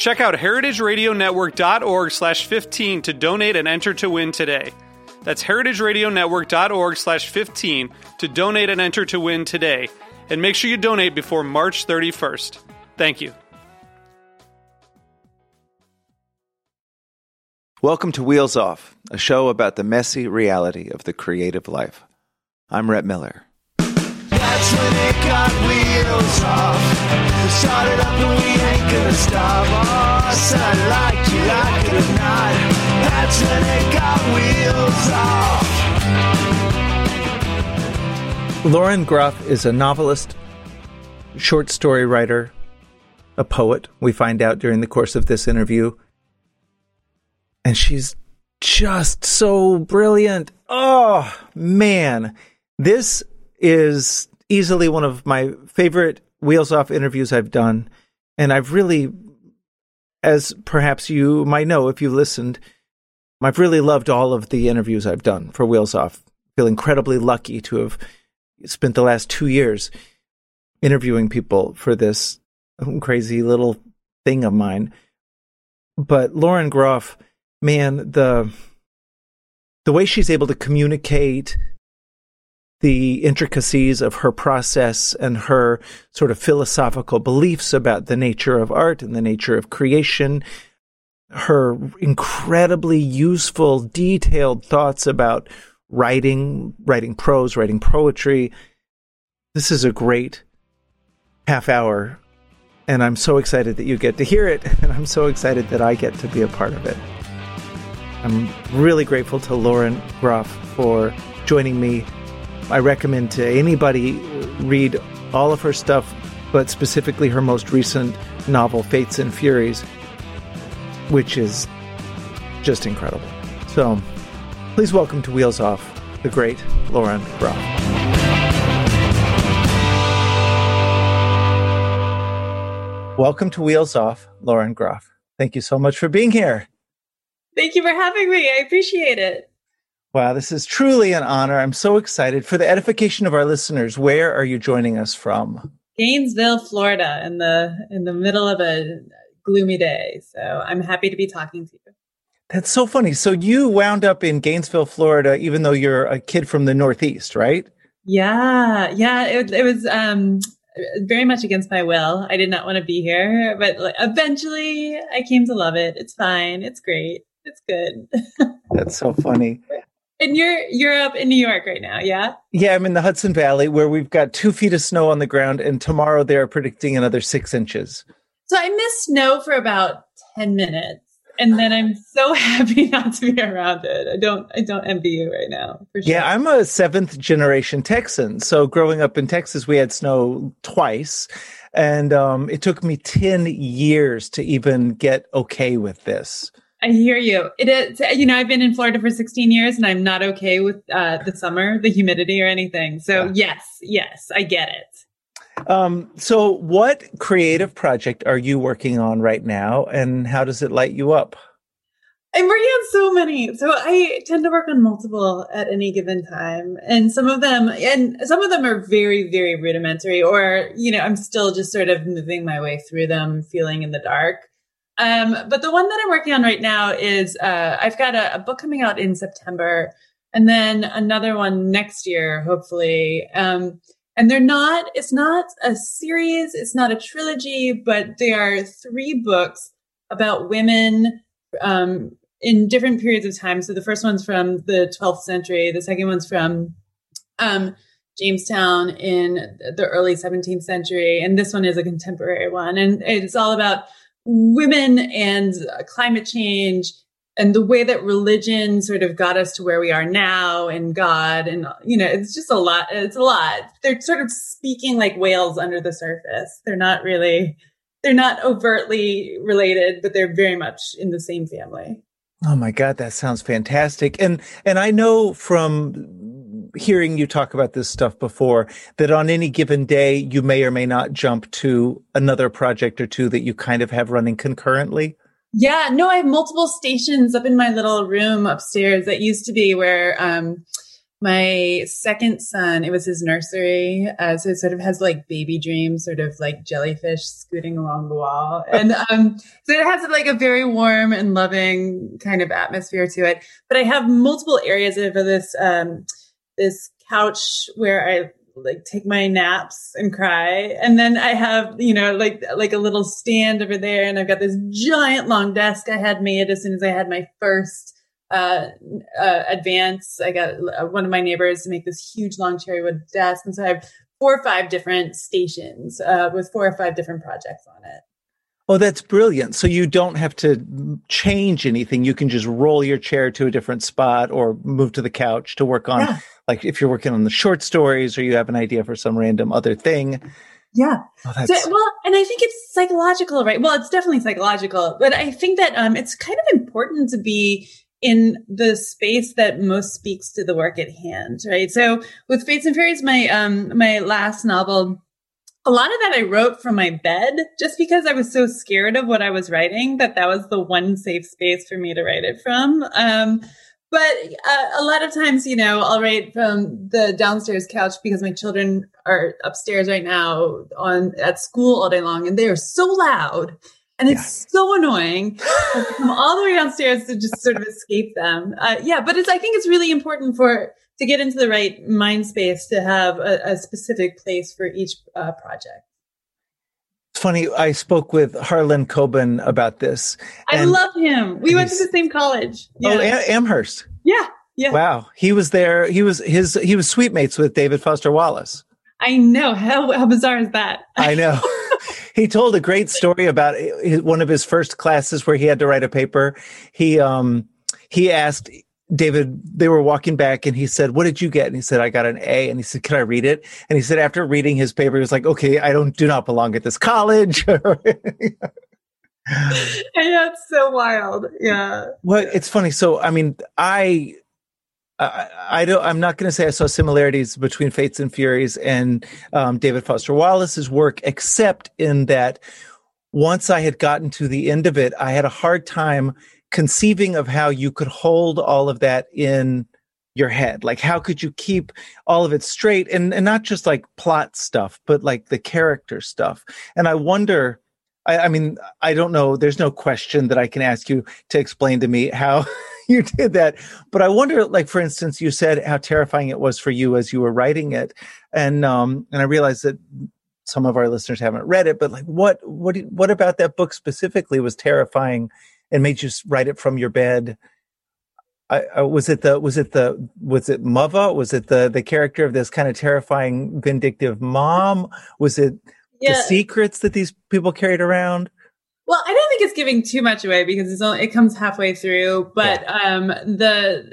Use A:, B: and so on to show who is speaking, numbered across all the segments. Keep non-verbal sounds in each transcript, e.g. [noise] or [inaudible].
A: Check out heritageradionetwork.org slash 15 to donate and enter to win today. That's heritageradionetwork.org slash 15 to donate and enter to win today. And make sure you donate before March 31st. Thank you.
B: Welcome to Wheels Off, a show about the messy reality of the creative life. I'm Rhett Miller.
C: That's when it got wheels off. Started up and we ain't gonna stop. Oh, said I like you, like it or not. That's when it got wheels off.
D: Lauren Groff is a novelist, short story writer, a poet, we find out during the course of this interview. And she's just so brilliant. Oh, man. This is easily one of my favorite Wheels Off interviews I've done. And I've really, as perhaps you might know if you listened, I've really loved all of the interviews I've done for Wheels Off. feel incredibly lucky to have spent the last two years interviewing people for this crazy little thing of mine. But Lauren Groff, man, the the way she's able to communicate the intricacies of her process and her sort of philosophical beliefs about the nature of art and the nature of creation, her incredibly useful, detailed thoughts about writing, writing prose, writing poetry. This is a great half hour, and I'm so excited that you get to hear it, [laughs] and I'm so excited that I get to be a part of it. I'm really grateful to Lauren Groff for joining me I recommend to anybody read all of her stuff, but specifically her most recent novel, Fates and Furies, which is just incredible. So please welcome to Wheels Off the great Lauren Groff. Welcome to Wheels Off, Lauren Groff. Thank you so much for being here.
E: Thank you for having me. I appreciate it.
D: Wow, this is truly an honor. I'm so excited. For the edification of our listeners, where are you joining us from?
E: Gainesville, Florida, in the in the middle of a gloomy day. So I'm happy to be talking to you.
D: That's so funny. So you wound up in Gainesville, Florida, even though you're a kid from the Northeast, right?
E: Yeah, yeah. It, it was um, very much against my will. I did not want to be here, but like, eventually I came to love it. It's fine. It's great. It's good. [laughs]
D: That's so funny.
E: And you're you're up in New York right now, yeah?
D: Yeah, I'm in the Hudson Valley where we've got two feet of snow on the ground, and tomorrow they are predicting another six inches.
E: So I missed snow for about ten minutes, and then I'm so [laughs] happy not to be around it. I don't I don't envy you right now.
D: Sure. Yeah, I'm a seventh generation Texan. So growing up in Texas, we had snow twice, and um, it took me ten years to even get okay with this.
E: I hear you. It is, you know, I've been in Florida for 16 years and I'm not okay with uh, the summer, the humidity or anything. So yeah. yes, yes, I get it.
D: Um, so what creative project are you working on right now and how does it light you up?
E: I'm working on so many. So I tend to work on multiple at any given time. And some of them, and some of them are very, very rudimentary or, you know, I'm still just sort of moving my way through them, feeling in the dark. Um, but the one that I'm working on right now is uh, I've got a, a, book coming out in September, and then another one next year, hopefully. Um, and they're not. It's not a series. It's not a trilogy, but they are three books about women um, in different periods of time. So the first one's from the 12th century. The second one's from um, Jamestown in the early 17th century, and this one is a contemporary one, and it's all about women and uh, climate change and the way that religion sort of got us to where we are now and God and you know it's just a lot it's a lot. They're sort of speaking like whales under the surface. They're not really they're not overtly related but they're very much in the same family.
D: Oh my god that sounds fantastic. And and I know from hearing you talk about this stuff before that on any given day you may or may not jump to another project or two that you kind of have running concurrently
E: yeah, no, I have multiple stations up in my little room upstairs that used to be where um, my second son, it was his nursery. Uh, so it sort of has like baby dreams, sort of like jellyfish scooting along the wall. [laughs] And um, so it has like a very warm and loving kind of atmosphere to it. But I have multiple areas of this, um, this couch where I like take my naps and cry. And then I have, you know, like, like a little stand over there and I've got this giant long desk I had made as soon as I had my first, uh, uh, advance. I got uh, one of my neighbors to make this huge long cherry wood desk. And so I have four or five different stations, uh, with four or five different projects on it.
D: Oh, that's brilliant. So you don't have to change anything. You can just roll your chair to a different spot or move to the couch to work on, yeah. like if you're working on the short stories or you have an idea for some random other thing.
E: Yeah. Oh, so, well, and I think it's psychological, right? Well, it's definitely psychological, but I think that um, it's kind of important to be in the space that most speaks to the work at hand, right? So with Fates and Furies, my um, my last novel a lot of that I wrote from my bed just because I was so scared of what I was writing that that was the one safe space for me to write it from. Um, but uh, a lot of times, you know, I'll write from the downstairs couch because my children are upstairs right now on at school all day long and they are so loud and it's yeah. so annoying. I come all the way downstairs to just sort of escape them. Uh, yeah, but it's I think it's really important for to get into the right mind space to have a, a specific place for each uh, project.
D: It's funny. I spoke with Harlan Coben about this.
E: I love him. We went to the same college.
D: Yeah. Oh, Amherst.
E: Yeah. Yeah.
D: Wow. He was there. He was his. He was suite mates with David Foster Wallace.
E: I know. How how bizarre is that?
D: I know. [laughs] he told a great story about one of his first classes where he had to write a paper. He um he asked David, they were walking back and he said, What did you get? And he said, I got an A. And he said, Can I read it? And he said, after reading his paper, he was like, Okay, I don't do not belong at this college. [laughs] [laughs]
E: yeah, it's so wild. Yeah.
D: Well, it's funny. So, I mean, I, I, I don't. I'm not going to say I saw similarities between Fates and Furies and um, David Foster Wallace's work, except in that once I had gotten to the end of it, I had a hard time conceiving of how you could hold all of that in your head like how could you keep all of it straight and, and not just like plot stuff but like the character stuff and i wonder I, I mean i don't know there's no question that i can ask you to explain to me how [laughs] [laughs] you did that but i wonder like for instance you said how terrifying it was for you as you were writing it and um and i realized that some of our listeners haven't read it but like what what what about that book specifically was terrifying and made you write it from your bed. I, I, was it the was it the was it Mava? Was it the the character of this kind of terrifying vindictive mom? Was it yeah. the secrets that these people carried around?
E: Well, I don't think it's giving too much away because it's only, it comes halfway through. But yeah. um, the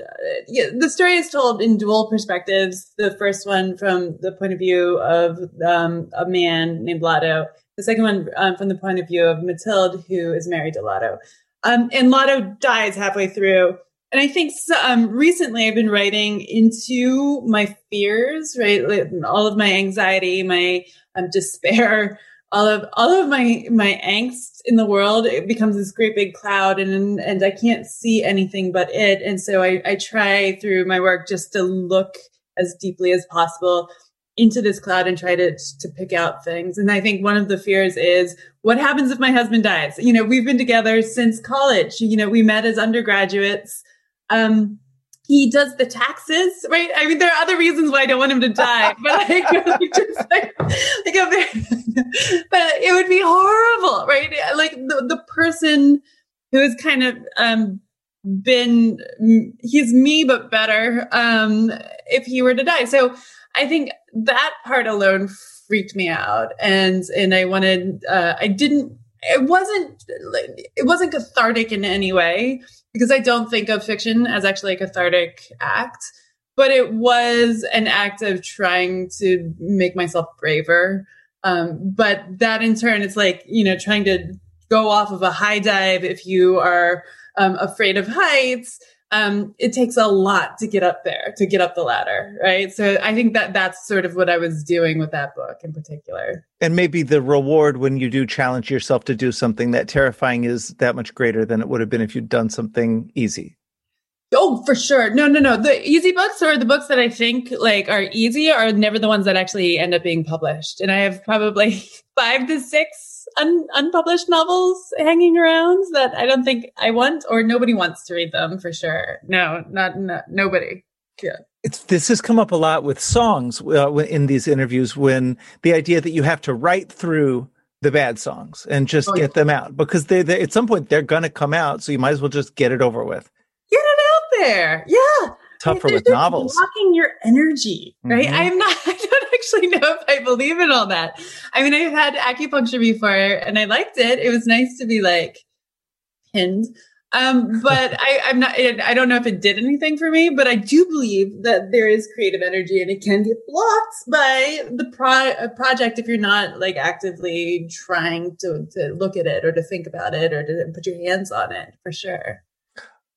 E: yeah, the story is told in dual perspectives. The first one from the point of view of um, a man named Lotto. The second one um, from the point of view of Mathilde, who is married to Lotto. Um, and Lotto dies halfway through. And I think um, recently I've been writing into my fears, right? All of my anxiety, my um, despair, all of all of my my angst in the world. It becomes this great big cloud, and and I can't see anything but it. And so I, I try through my work just to look as deeply as possible into this cloud and try to to pick out things. And I think one of the fears is what happens if my husband dies? You know, we've been together since college. You know, we met as undergraduates. Um, he does the taxes, right? I mean, there are other reasons why I don't want him to die, but like, [laughs] just like, like a [laughs] but it would be horrible, right? Like the, the person who is kind of, um, been he's me but better um if he were to die so i think that part alone freaked me out and and i wanted uh i didn't it wasn't it wasn't cathartic in any way because i don't think of fiction as actually a cathartic act but it was an act of trying to make myself braver um but that in turn it's like you know trying to go off of a high dive if you are um, afraid of heights. Um, it takes a lot to get up there, to get up the ladder, right? So I think that that's sort of what I was doing with that book in particular.
D: And maybe the reward when you do challenge yourself to do something that terrifying is that much greater than it would have been if you'd done something easy.
E: Oh, for sure. No, no, no. The easy books or the books that I think like are easy are never the ones that actually end up being published. And I have probably [laughs] five to six un- unpublished novels hanging around that I don't think I want or nobody wants to read them for sure. No, not, not nobody. Yeah.
D: It's, this has come up a lot with songs uh, in these interviews when the idea that you have to write through the bad songs and just oh, get yeah. them out because they, they at some point they're going to come out. So you might as well just get it over with.
E: Get it out there. Yeah
D: tougher with novels.
E: Blocking your energy, right? Mm-hmm. I'm not. [laughs] Actually [laughs] know if I believe in all that. I mean, I've had acupuncture before, and I liked it. It was nice to be like pinned. Um, [laughs] but I, I'm not. I don't know if it did anything for me, but I do believe that there is creative energy, and it can get blocked by the pro- project if you're not like actively trying to to look at it or to think about it or to put your hands on it. For sure.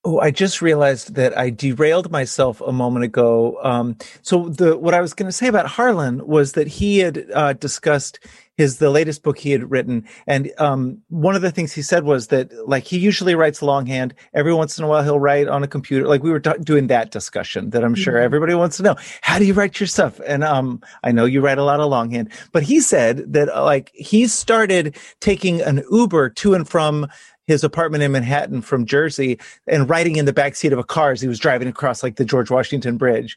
D: Oh, I just realized that I derailed myself a moment ago. Um, so the what I was going to say about Harlan was that he had uh, discussed his the latest book he had written, and um, one of the things he said was that like he usually writes longhand. Every once in a while, he'll write on a computer. Like we were t- doing that discussion that I'm sure mm-hmm. everybody wants to know. How do you write your stuff? And um, I know you write a lot of longhand, but he said that uh, like he started taking an Uber to and from his apartment in Manhattan from Jersey and riding in the back seat of a car as he was driving across like the George Washington Bridge.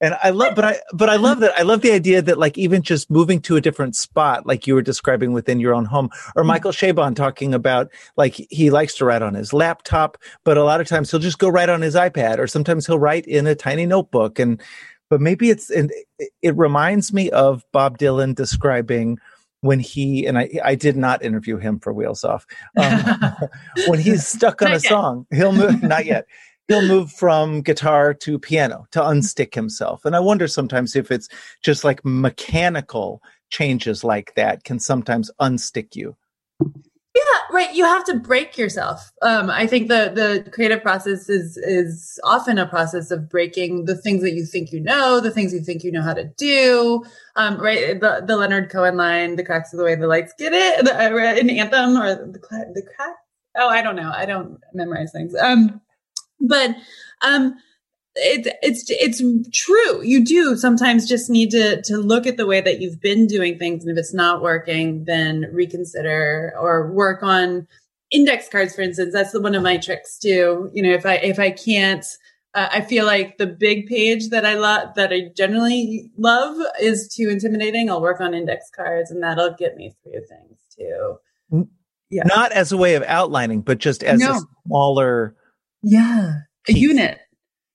D: And I love, but I, but I love that. I love the idea that like even just moving to a different spot, like you were describing within your own home, or mm-hmm. Michael Chabon talking about like he likes to write on his laptop, but a lot of times he'll just go write on his iPad, or sometimes he'll write in a tiny notebook. And, but maybe it's, and it reminds me of Bob Dylan describing when he and I, I did not interview him for Wheels Off. Um, [laughs] when he's stuck on a song, he'll move. [laughs] Not yet. He'll move from guitar to piano to unstick himself. And I wonder sometimes if it's just like mechanical changes like that can sometimes unstick you.
E: Yeah, right. You have to break yourself. Um, I think the the creative process is is often a process of breaking the things that you think you know, the things you think you know how to do. Um, right. The the Leonard Cohen line, "The cracks of the way the lights get it," [laughs] the, uh, an anthem, or the the crack. Oh, I don't know. I don't memorize things. Um, but um, it, it's it's true. You do sometimes just need to to look at the way that you've been doing things, and if it's not working, then reconsider or work on index cards, for instance. That's one of my tricks too. You know, if I if I can't. Uh, I feel like the big page that I love, that I generally love, is too intimidating. I'll work on index cards, and that'll get me through things too.
D: Yeah, not as a way of outlining, but just as no. a smaller,
E: yeah, piece. a unit.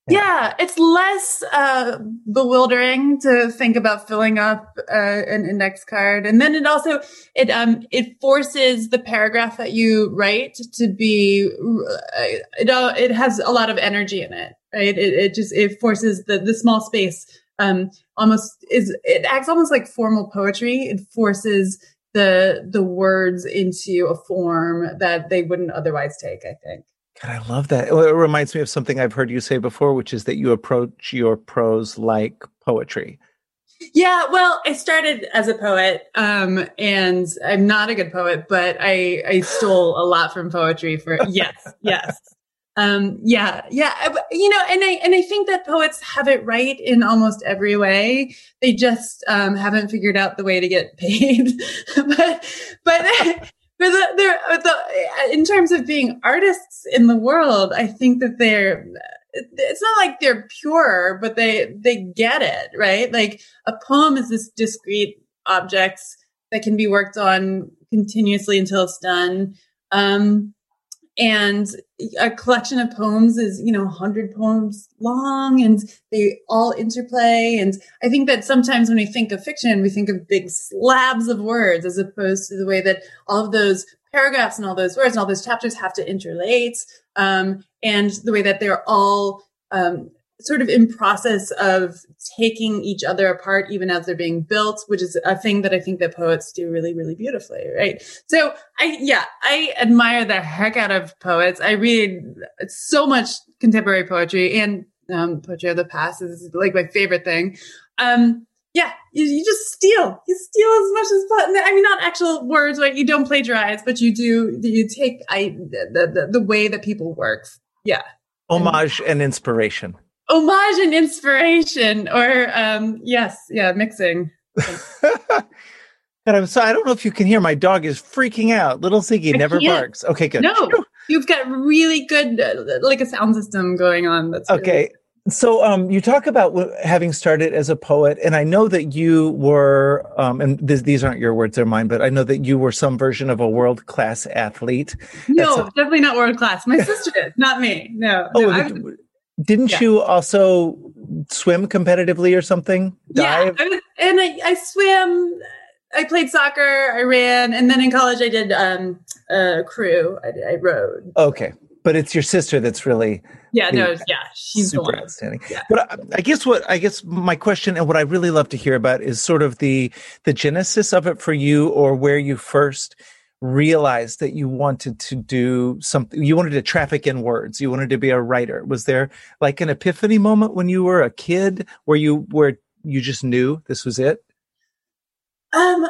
E: Yeah, it's less uh, bewildering to think about filling up uh, an index card, and then it also it um it forces the paragraph that you write to be uh, it uh, it has a lot of energy in it, right? It it just it forces the the small space um almost is it acts almost like formal poetry. It forces the the words into a form that they wouldn't otherwise take. I think.
D: God, I love that. It reminds me of something I've heard you say before, which is that you approach your prose like poetry.
E: Yeah, well, I started as a poet, um, and I'm not a good poet, but I, I stole a lot from poetry for [laughs] yes, yes. Um, yeah, yeah, you know, and I, and I think that poets have it right in almost every way. They just, um, haven't figured out the way to get [laughs] paid. but, but, [laughs] but the, they're, the, in terms of being artists in the world, I think that they're, it's not like they're pure, but they, they get it, right? Like a poem is this discrete object that can be worked on continuously until it's done. Um, and a collection of poems is, you know, 100 poems long and they all interplay. And I think that sometimes when we think of fiction, we think of big slabs of words as opposed to the way that all of those paragraphs and all those words and all those chapters have to interlate. Um, and the way that they're all um, sort of in process of taking each other apart even as they're being built which is a thing that i think that poets do really really beautifully right so i yeah i admire the heck out of poets i read so much contemporary poetry and um, poetry of the past is like my favorite thing um, yeah, you, you, just steal. You steal as much as possible. I mean, not actual words, right? You don't plagiarize, but you do. You take I the the, the way that people work. Yeah,
D: homage and inspiration
E: homage and inspiration or um yes yeah mixing [laughs]
D: God, I'm sorry. I don't know if you can hear. My dog is freaking out. Little Ziggy never barks. Okay, good.
E: No, you've got really good, uh, like a sound system going on. That's
D: really okay. So, um, you talk about having started as a poet, and I know that you were, um, and th- these aren't your words; they're mine. But I know that you were some version of a world class athlete.
E: No, definitely not world class. My sister is, not me. No. Oh, no,
D: didn't yeah. you also swim competitively or something?
E: Dive? Yeah, I and I, I swam. I played soccer. I ran, and then in college I did um, a crew. I, I rowed.
D: Okay, but it's your sister that's really
E: yeah no yeah she's
D: super outstanding yeah. but I, I, guess what i guess my question and what i really love to hear about is sort of the the genesis of it for you or where you first realized that you wanted to do something you wanted to traffic in words you wanted to be a writer. Was there like an epiphany moment when you were a kid where you where you just knew this was it?
E: Um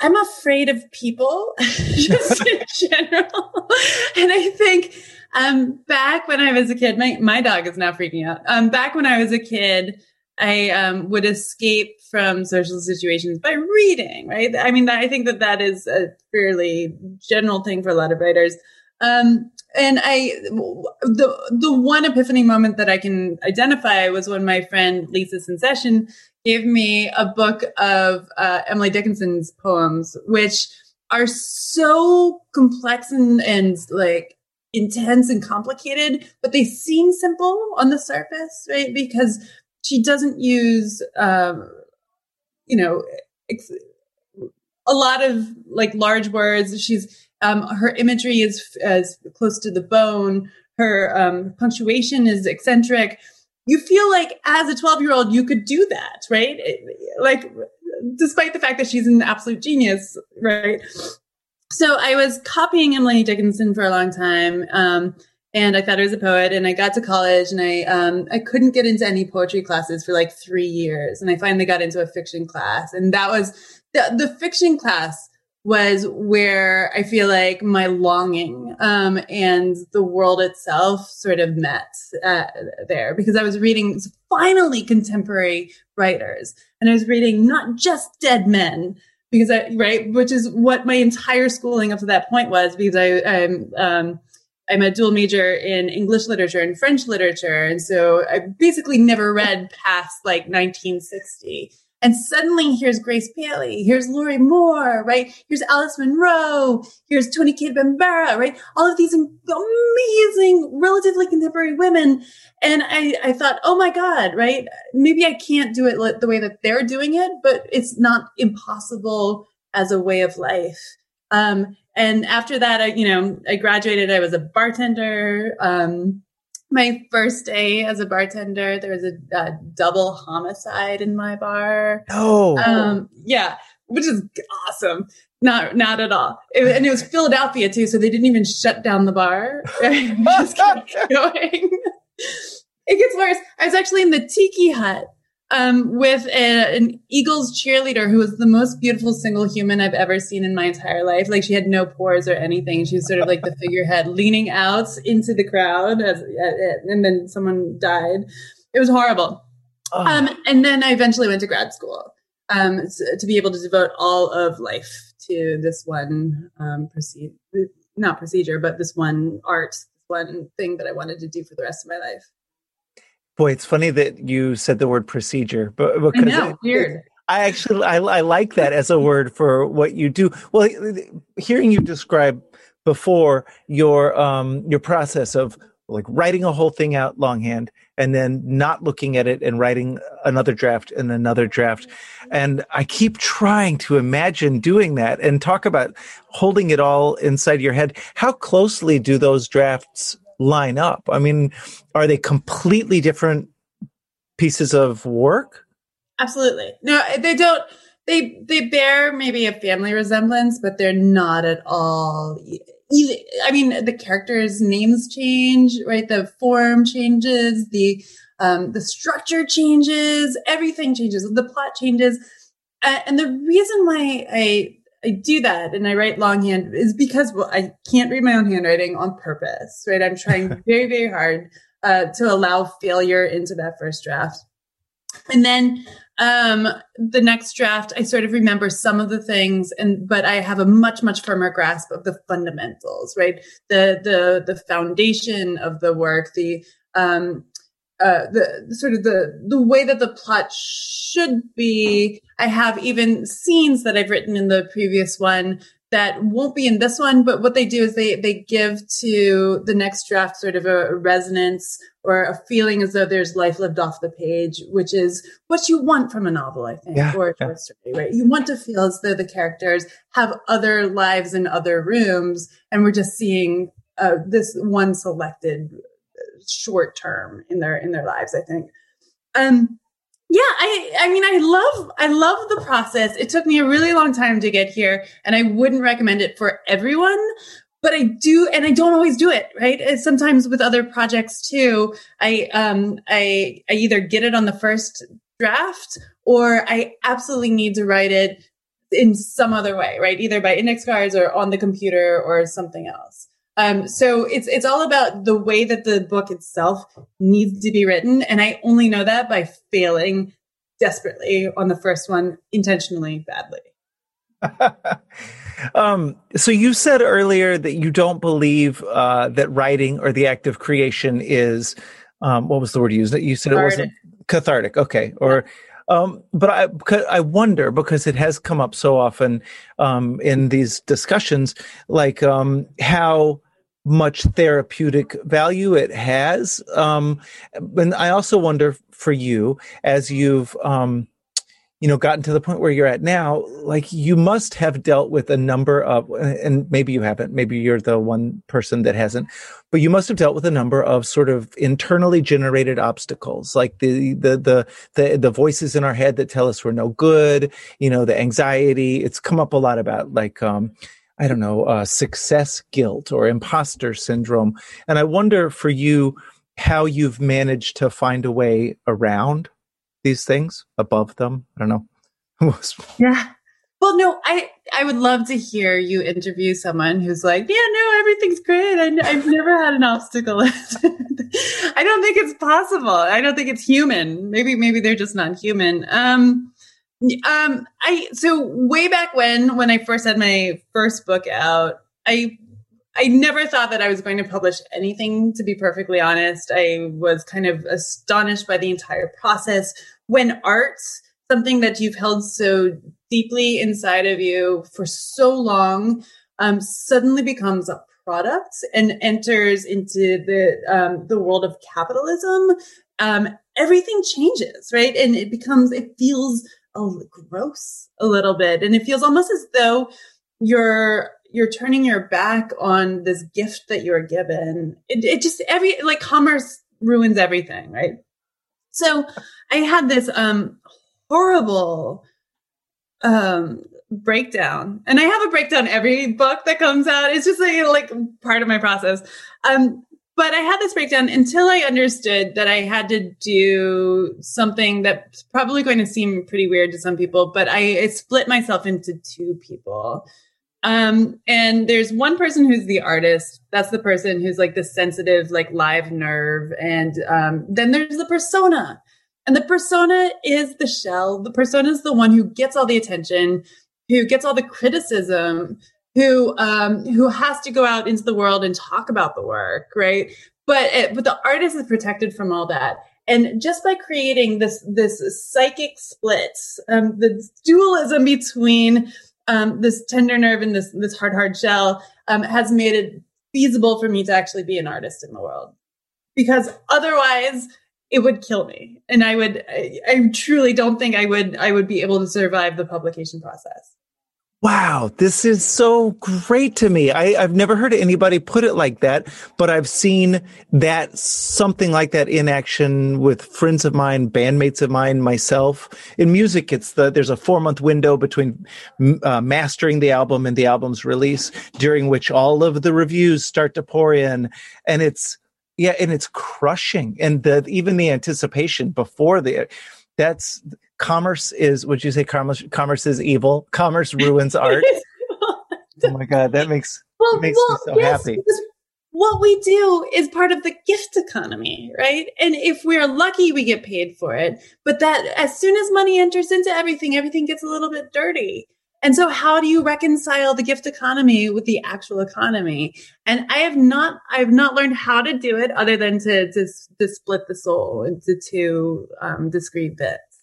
E: i'm afraid of people [laughs] just in [laughs] general. And i think um back when i was a kid my my dog is now freaking out. Um back when i was a kid I um, would escape from social situations by reading, right? I mean, I think that that is a fairly general thing for a lot of writers. Um, and I, the, the one epiphany moment that I can identify was when my friend Lisa Succession gave me a book of uh, Emily Dickinson's poems, which are so complex and, and like intense and complicated, but they seem simple on the surface, right? Because she doesn't use, um, you know, ex- a lot of like large words. She's um, her imagery is as close to the bone. Her um, punctuation is eccentric. You feel like as a 12 year old, you could do that, right? Like, despite the fact that she's an absolute genius, right? So I was copying Emily Dickinson for a long time. Um, and I thought I was a poet. And I got to college, and I um, I couldn't get into any poetry classes for like three years, and I finally got into a fiction class, and that was the the fiction class was where I feel like my longing um, and the world itself sort of met uh, there because I was reading finally contemporary writers, and I was reading not just dead men because I right, which is what my entire schooling up to that point was because I I'm um, I'm a dual major in English literature and French literature. And so I basically never read past like 1960. And suddenly here's Grace Paley, here's Lorrie Moore, right? Here's Alice Munro, here's Toni Cade Bambara, right? All of these amazing, relatively contemporary women. And I, I thought, oh my God, right? Maybe I can't do it the way that they're doing it, but it's not impossible as a way of life. Um, and after that, I, you know, I graduated. I was a bartender. Um, my first day as a bartender, there was a, a double homicide in my bar.
D: Oh,
E: um, yeah, which is awesome. Not, not at all. It, and it was Philadelphia too, so they didn't even shut down the bar. [laughs] just kept [laughs] going. it gets worse. I was actually in the tiki hut um, with a, an Eagles cheerleader who was the most beautiful single human I've ever seen in my entire life. Like she had no pores or anything. She was sort of like the [laughs] figurehead leaning out into the crowd as, and then someone died. It was horrible. Oh. Um, and then I eventually went to grad school um, to be able to devote all of life to this one um, procedure, not procedure, but this one art, one thing that I wanted to do for the rest of my life.
D: Boy, it's funny that you said the word procedure, but because
E: I know, it, weird.
D: I actually I, I like that as a word for what you do. Well, hearing you describe before your um your process of like writing a whole thing out longhand and then not looking at it and writing another draft and another draft. And I keep trying to imagine doing that and talk about holding it all inside your head. How closely do those drafts line up? I mean, are they completely different pieces of work?
E: Absolutely. No, they don't. They they bear maybe a family resemblance, but they're not at all. I mean, the characters' names change, right? The form changes, the um, the structure changes, everything changes, the plot changes, uh, and the reason why I I do that and I write longhand is because well, I can't read my own handwriting on purpose, right? I'm trying [laughs] very very hard uh, to allow failure into that first draft, and then um, the next draft, I sort of remember some of the things, and but I have a much much firmer grasp of the fundamentals, right? The the the foundation of the work, the um, uh, the sort of the the way that the plot should be. I have even scenes that I've written in the previous one that won't be in this one, but what they do is they they give to the next draft sort of a, resonance or a feeling as though there's life lived off the page, which is what you want from a novel, I think,
D: Yeah,
E: or a
D: yeah.
E: short story, right? You want to feel as though the characters have other lives in other rooms, and we're just seeing uh, this one selected short term in their in their lives. I think. Um, yeah, I I mean I love I love the process. It took me a really long time to get here and I wouldn't recommend it for everyone, but I do and I don't always do it, right? And sometimes with other projects too, I um I I either get it on the first draft or I absolutely need to write it in some other way, right? Either by index cards or on the computer or something else. Um, so it's it's all about the way that the book itself needs to be written, and I only know that by failing desperately on the first one, intentionally badly. [laughs]
D: um, so you said earlier that you don't believe uh, that writing or the act of creation is um, what was the word you used? You said it wasn't cathartic. Okay, or um, but I I wonder because it has come up so often um, in these discussions, like um, how much therapeutic value it has. Um, and I also wonder for you as you've um, you know gotten to the point where you're at now like you must have dealt with a number of and maybe you haven't maybe you're the one person that hasn't but you must have dealt with a number of sort of internally generated obstacles like the the the the, the voices in our head that tell us we're no good you know the anxiety it's come up a lot about like um i don't know uh success guilt or imposter syndrome and i wonder for you how you've managed to find a way around these things above them i don't know [laughs]
E: Yeah. Well, no, I I would love to hear you interview someone who's like, yeah, no, everything's great. I, have never had an obstacle. [laughs] I don't think it's possible. I don't think it's human. Maybe maybe they're just not human. Um, um, I so way back when when I first had my first book out, I I never thought that I was going to publish anything. To be perfectly honest, I was kind of astonished by the entire process. When art, something that you've held so deeply inside of you for so long, um, suddenly becomes a product and enters into the um, the world of capitalism, um, everything changes, right? And it becomes it feels oh, gross a little bit, and it feels almost as though you're you're turning your back on this gift that you're given. It, it just every like commerce ruins everything, right? So I had this um horrible um breakdown and i have a breakdown every book that comes out it's just like, like part of my process um but i had this breakdown until i understood that i had to do something that's probably going to seem pretty weird to some people but i, I split myself into two people. Um and there's one person who's the artist. That's the person who's like the sensitive like live nerve. And um then there's the persona. And the persona is the shell. The persona is the one who gets all the attention, who gets all the criticism, who um, who has to go out into the world and talk about the work, right? But it, but the artist is protected from all that. And just by creating this this psychic split, um, the dualism between um, this tender nerve and this this hard hard shell um, has made it feasible for me to actually be an artist in the world because otherwise it would kill me and i would I, I truly don't think i would i would be able to survive the publication process
D: Wow, this is so great to me. I, have never heard anybody put it like that, but I've seen that something like that in action with friends of mine, bandmates of mine, myself. In music, it's the there's a four month window between uh, mastering the album and the album's release, during which all of the reviews start to pour in, and it's yeah, and it's crushing, and the even the anticipation before the that's commerce is would you say commerce commerce is evil? Commerce ruins [laughs] art? Oh my god that makes well, makes well, me so yes, happy.
E: what we do is part of the gift economy right? And if we're lucky we get paid for it. But that as soon as money enters into everything everything gets a little bit dirty. And so how do you reconcile the gift economy with the actual economy? And I have not, I have not learned how to do it other than to, to, to split the soul into two um, discrete bits.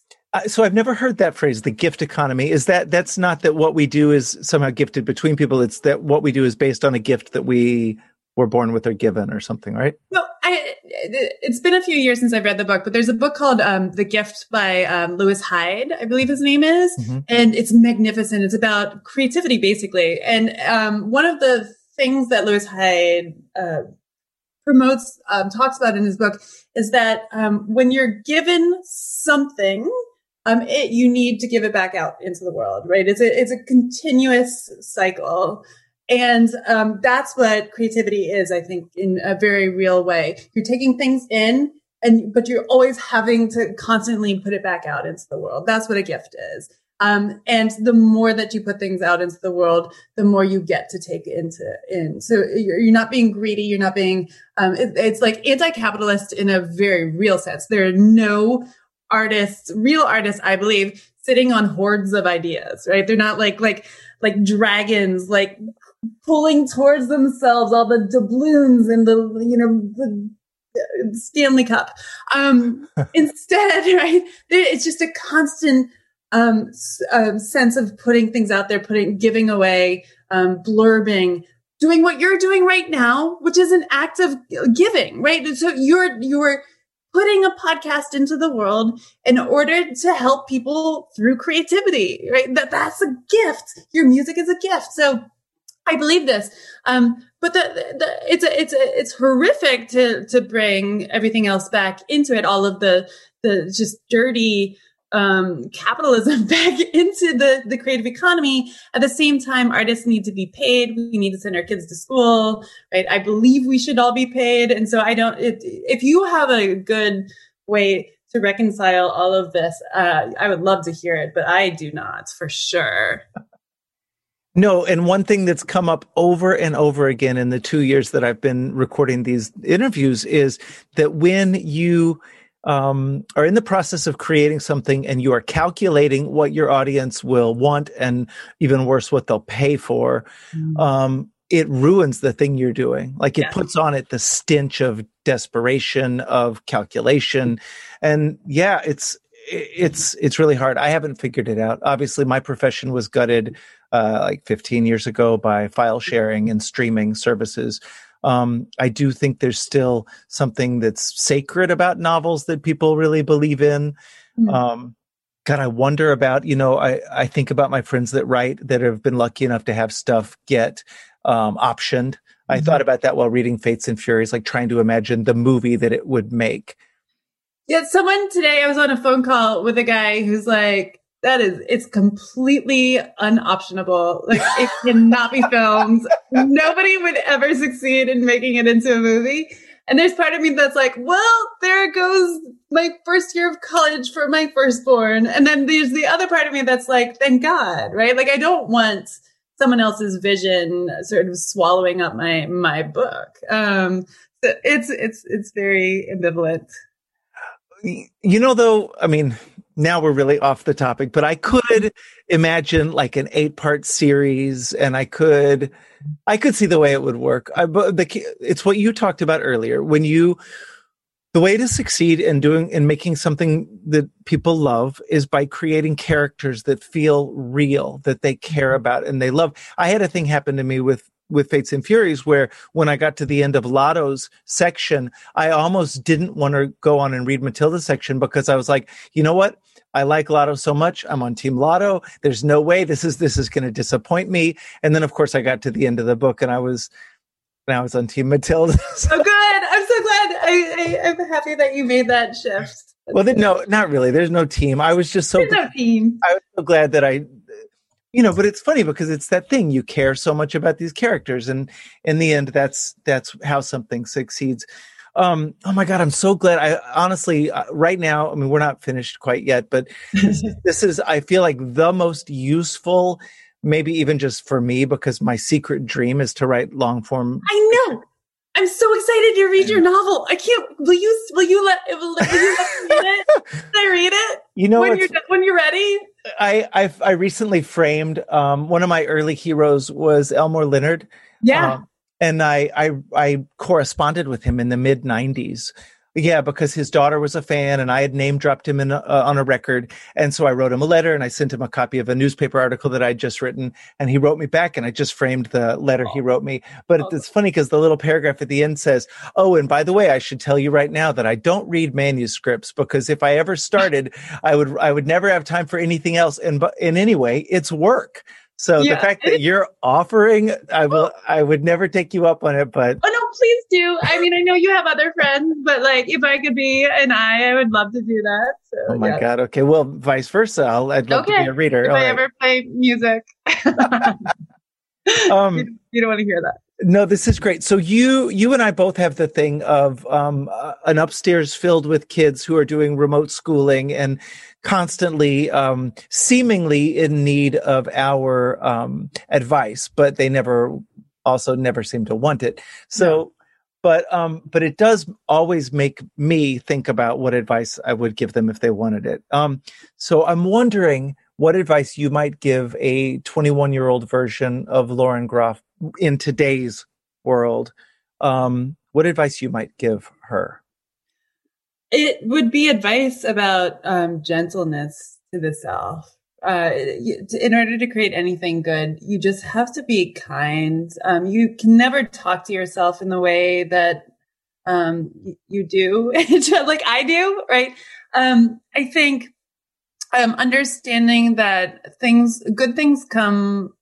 D: So I've never heard that phrase, the gift economy. Is that that's not that what we do is somehow gifted between people? It's that what we do is based on a gift that we were born with or given or something, right?
E: Well, I, it's been a few years since I've read the book, but there's a book called um, The Gift by um, Lewis Hyde, I believe his name is, mm-hmm. and it's magnificent. It's about creativity, basically. And um, one of the things that Lewis Hyde uh, promotes, um, talks about in his book, is that um, when you're given something um, it, you need to give it back out into the world, right? It's a, it's a continuous cycle. And um, that's what creativity is, I think, in a very real way. You're taking things in, and but you're always having to constantly put it back out into the world. That's what a gift is. Um, and the more that you put things out into the world, the more you get to take into in. So you're, you're not being greedy. You're not being. Um, it, it's like anti-capitalist in a very real sense. There are no artists, real artists, I believe, sitting on hoards of ideas, right? They're not like, like, like dragons, like pulling towards themselves all the doubloons and the, you know, the, Stanley Cup. Um, [laughs] instead, right? It's just a constant um, uh, sense of putting things out there, putting, giving away, um, blurbing, doing what you're doing right now, which is an act of giving, right? So you're you're putting a podcast into the world in order to help people through creativity, right? That that's a gift. Your music is a gift. So I believe this. Um, but the, the, it's a, it's a, it's horrific to, to bring everything else back into it. All of the, the just dirty, um, capitalism [laughs] back into the, the creative economy. At the same time, artists need to be paid. We need to send our kids to school, right? I believe we should all be paid. And so I don't, if you have a good way to reconcile all of this, uh, I would love to hear it, but I do not for sure.
D: No, and one thing that's come up over and over again in the two years that I've been recording these interviews is that when you um, are in the process of creating something and you are calculating what your audience will want and even worse, what they'll pay for, mm. um, it ruins the thing you're doing. Like it yeah. puts on it the stench of desperation, of calculation. And yeah, it's, it's, it's really hard. I haven't figured it out. Obviously, my profession was gutted uh, like 15 years ago by file sharing and streaming services um, I do think there's still something that's sacred about novels that people really believe in. Mm-hmm. Um, God, I wonder about, you know, I, I think about my friends that write that have been lucky enough to have stuff get um, optioned. I mm-hmm. thought about that while reading Fates and Furies, like trying to imagine the movie that it would make.
E: Yeah, someone today, I was on a phone call with a guy who's like, that is it's completely unoptionable. Like it [laughs] cannot be filmed. Nobody would ever succeed in making it into a movie. And there's part of me that's like well there goes my first year of college for my firstborn. And then there's the other part of me that's like thank god right? Like i don't want someone else's vision sort of swallowing up my my book. Um so it's it's it's very ambivalent.
D: You know though i mean now we're really off the topic, but I could imagine like an eight part series and I could, I could see the way it would work. I, but the, it's what you talked about earlier when you, the way to succeed in doing in making something that people love is by creating characters that feel real that they care
E: Mm-hmm.
D: about and they love i had a thing happen to me with with fates and furies where when i got to the end of lotto's section i almost didn't want to go on and read matilda's section because i was like you know what i like lotto so much i'm on team lotto there's no way this is this is going to disappoint me and then of course i got to the end of the book and i was i was on team matilda [laughs]
E: Oh, good. I'm so glad. I, I, I'm happy that you made that shift.
D: Well, then, no, not really. There's no team. I was just so
E: There's no team.
D: I was so glad that I, you know. But it's funny because it's that thing you care so much about these characters, and in the end, that's that's how something succeeds. Um, oh my god, I'm so glad. I honestly, uh, right now, I mean, we're not finished quite yet, but this, [laughs] this is. I feel like the most useful, maybe even just for me, because my secret dream is to write long form.
E: I know. I'm so excited to read your novel. I can't. Will you? Will you let? Will, will you let me read it? [laughs] Can I read it
D: You know,
E: when you're when you're ready?
D: I I've, I recently framed um, one of my early heroes was Elmore Leonard.
E: Yeah.
D: Um, and I, I I corresponded with him in the mid '90s. Yeah, because his daughter was a fan, and I had name dropped him in a, uh, on a record, and so I wrote him a letter, and I sent him a copy of a newspaper article that I'd just written, and he wrote me back, and I just framed the letter he wrote me. But
E: Oh.
D: it's funny because the little paragraph at the end says, "Oh, and by the way, I should tell you right now that I don't read manuscripts because if I ever started, [laughs] I would I would never have time for anything else, and but in any way, it's work." So the fact that you're offering, I will, I would never take you up on it, but
E: Oh please do. I mean, I know you have other friends, but like, if I could be an I, I would love to do that. So,
D: Oh my
E: yeah.
D: god. Okay. Well, vice versa. I'll, I'd love to be a reader.
E: If
D: All
E: I
D: right.
E: ever play music, [laughs]
D: Um,
E: you, you don't want to hear that.
D: no, this is great. So you, you and I both have the thing of um, uh, an upstairs filled with kids who are doing remote schooling and constantly, um, seemingly in need of our um, advice, but they never, also never seem to want it. So. But um, but it does always make me think about what advice I would give them if they wanted it. Um, so I'm wondering what advice you might give a 21 year old version of Lauren Groff in today's world. Um, what advice you might give her?
E: It would be advice about um, gentleness to the self. Uh, in order to create anything good, you just have to be kind. Um, you can never talk to yourself in the way that um, you do, [laughs] like I do, right? Um, I think um, understanding that things, good things come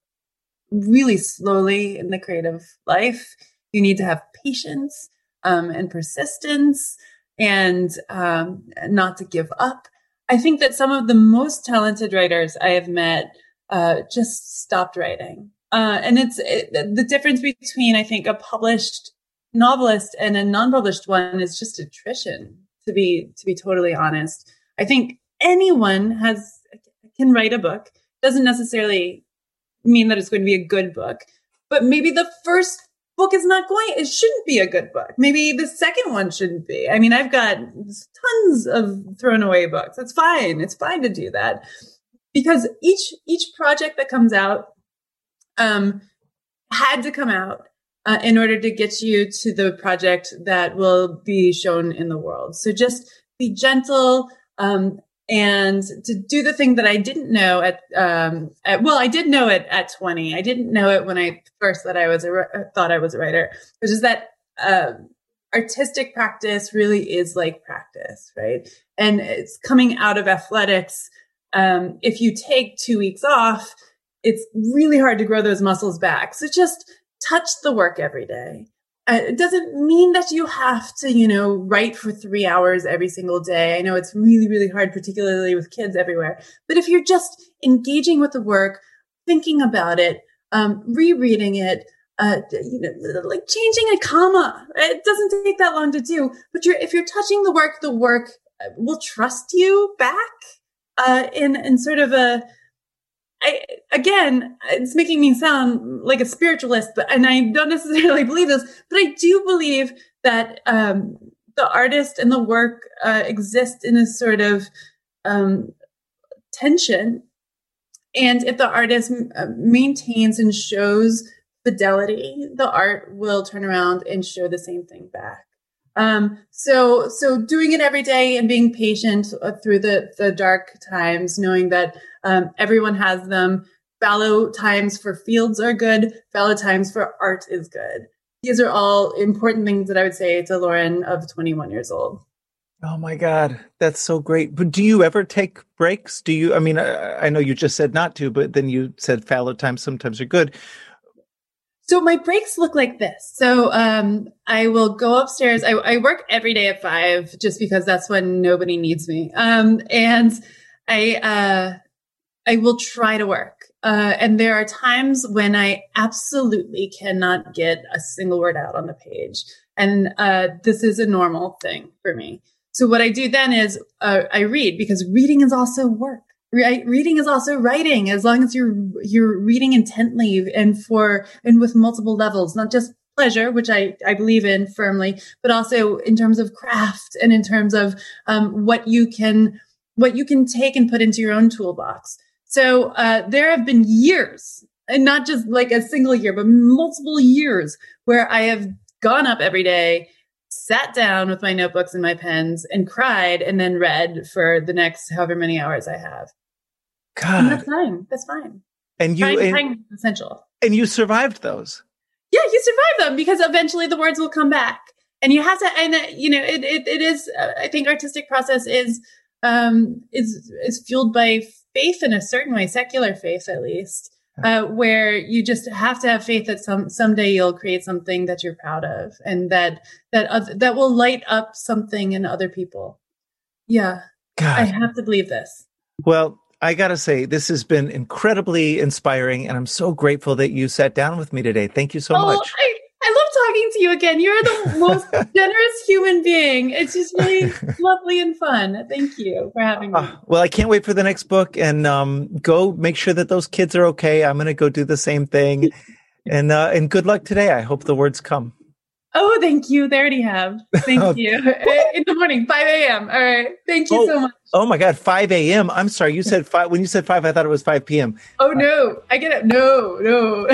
E: really slowly in the creative life. You need to have patience um, and persistence and um, not to give up. I think that some of the most talented writers I have met uh, just stopped writing. Uh, and it's it, the difference between, I think, a published novelist and a non-published one is just attrition. To be to be totally honest, I think anyone has can write a book. Doesn't necessarily mean that it's going to be a good book, but maybe the first book is not going it shouldn't be a good book. Maybe the second one shouldn't be. I mean i've got tons of thrown away books. It's fine. It's fine to do that. Because each each project that comes out um had to come out uh, in order to get you to the project that will be shown in the world. So just be gentle um and to do the thing that I didn't know at, um, at well, I did know it at 20. I didn't know it when I first that I was a, thought I was a writer, which is that, um, artistic practice really is like practice, right? And it's coming out of athletics. Um, if you take two weeks off, it's really hard to grow those muscles back. So just touch the work every day. Uh, it doesn't mean that you have to, you know, write for three hours every single day. I know it's really, really hard, particularly with kids everywhere. But if you're just engaging with the work, thinking about it, um, rereading it, uh, you know, like changing a comma, it doesn't take that long to do. But you're, if you're touching the work, the work uh, will trust you back, uh, in, in sort of a, I, again, it's making me sound like a spiritualist, but, and I don't necessarily believe this, but I do believe that, um, the artist and the work, uh, exist in a sort of, um, tension. And if the artist uh, maintains and shows fidelity, the art will turn around and show the same thing back. Um, so, so doing it every day and being patient uh, through the, the dark times, knowing that, um, everyone has them. Fallow times for fields are good. Fallow times for art is good. These are all important things that I would say to Lauren of 21 years old.
D: Oh my God, that's so great. But do you ever take breaks? Do you, I mean, I, I know you just said not to, but then you said fallow times sometimes are good.
E: So my breaks look like this. So um, I will go upstairs. I, I, work every day at five just because that's when nobody needs me. Um, and I uh, I will try to work. Uh, and there are times when I absolutely cannot get a single word out on the page. And uh, this is a normal thing for me. So what I do then is uh, I read because reading is also work. Right? Reading is also writing as long as you're, you're reading intently and for, and with multiple levels, not just pleasure, which I, I believe in firmly, but also in terms of craft and in terms of, um, what you can, what you can take and put into your own toolbox. So, uh, there have been years and not just like a single year, but multiple years where I have gone up every day sat down with my notebooks and my pens and cried and then read for the next however many hours I have.
D: God.
E: And that's fine. That's fine.
D: And you
E: time essential.
D: And you survived those.
E: Yeah, you survived them because eventually the words will come back. And you have to, and uh, you know, it, it, it is, uh, I think artistic process is, um, is, is fueled by faith in a certain way, secular faith at least uh, where you just have to have faith that some someday you'll create something that you're proud of and that that uh, that will light up something in other people. Yeah, God. I have to believe this.
D: Well, I got to say, this has been incredibly inspiring, and I'm so grateful that you sat down with me today. Thank you so
E: oh,
D: much.
E: I, I love talking to you again. You're the most [laughs] generous human being. It's just really [laughs] lovely and fun. Thank you for having me. Uh,
D: well, I can't wait for the next book and um, go make sure that those kids are okay. I'm going to go do the same thing. [laughs] and uh, and good luck today. I hope the words come.
E: Oh, thank you. They already have. Thank you. [laughs] Eh, in the morning, 5 a.m. All right. Thank you
D: oh,
E: so much.
D: Oh my God, 5 a.m. I'm sorry. You said five. When you said five, I thought it was 5 p.m.
E: Oh, no. I get it. No, no.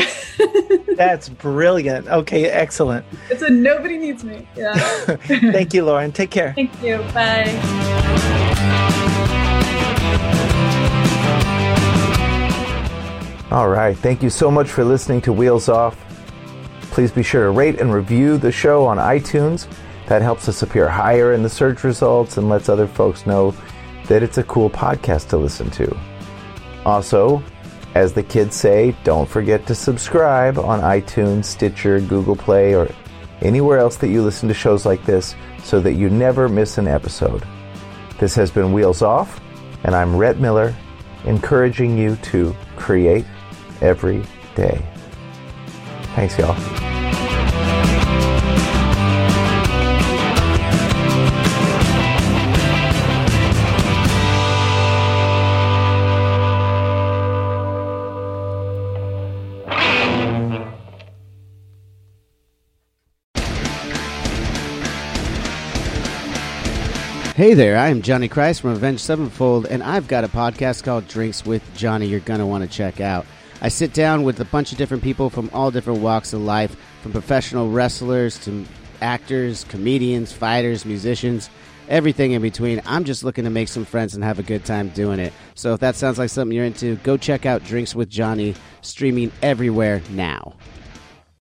E: [laughs]
D: That's brilliant. Okay, excellent.
E: It's a nobody needs me. Yeah. [laughs]
D: Thank you, Lauren. Take care.
E: Thank you. Bye.
B: All right. Thank you so much for listening to Wheels Off. Please be sure to rate and review the show on iTunes. That helps us appear higher in the search results and lets other folks know that it's a cool podcast to listen to. Also, as the kids say, don't forget to subscribe on iTunes, Stitcher, Google Play, or anywhere else that you listen to shows like this so that you never miss an episode. This has been Wheels Off, and I'm Rhett Miller, encouraging you to create every day. Thanks, y'all.
F: Hey there, I am Johnny Christ from Avenged Sevenfold, and I've got a podcast called Drinks with Johnny you're going to want to check out. I sit down with a bunch of different people from all different walks of life, from professional wrestlers to actors, comedians, fighters, musicians, everything in between. I'm just looking to make some friends and have a good time doing it. So if that sounds like something you're into, go check out Drinks with Johnny, streaming everywhere now.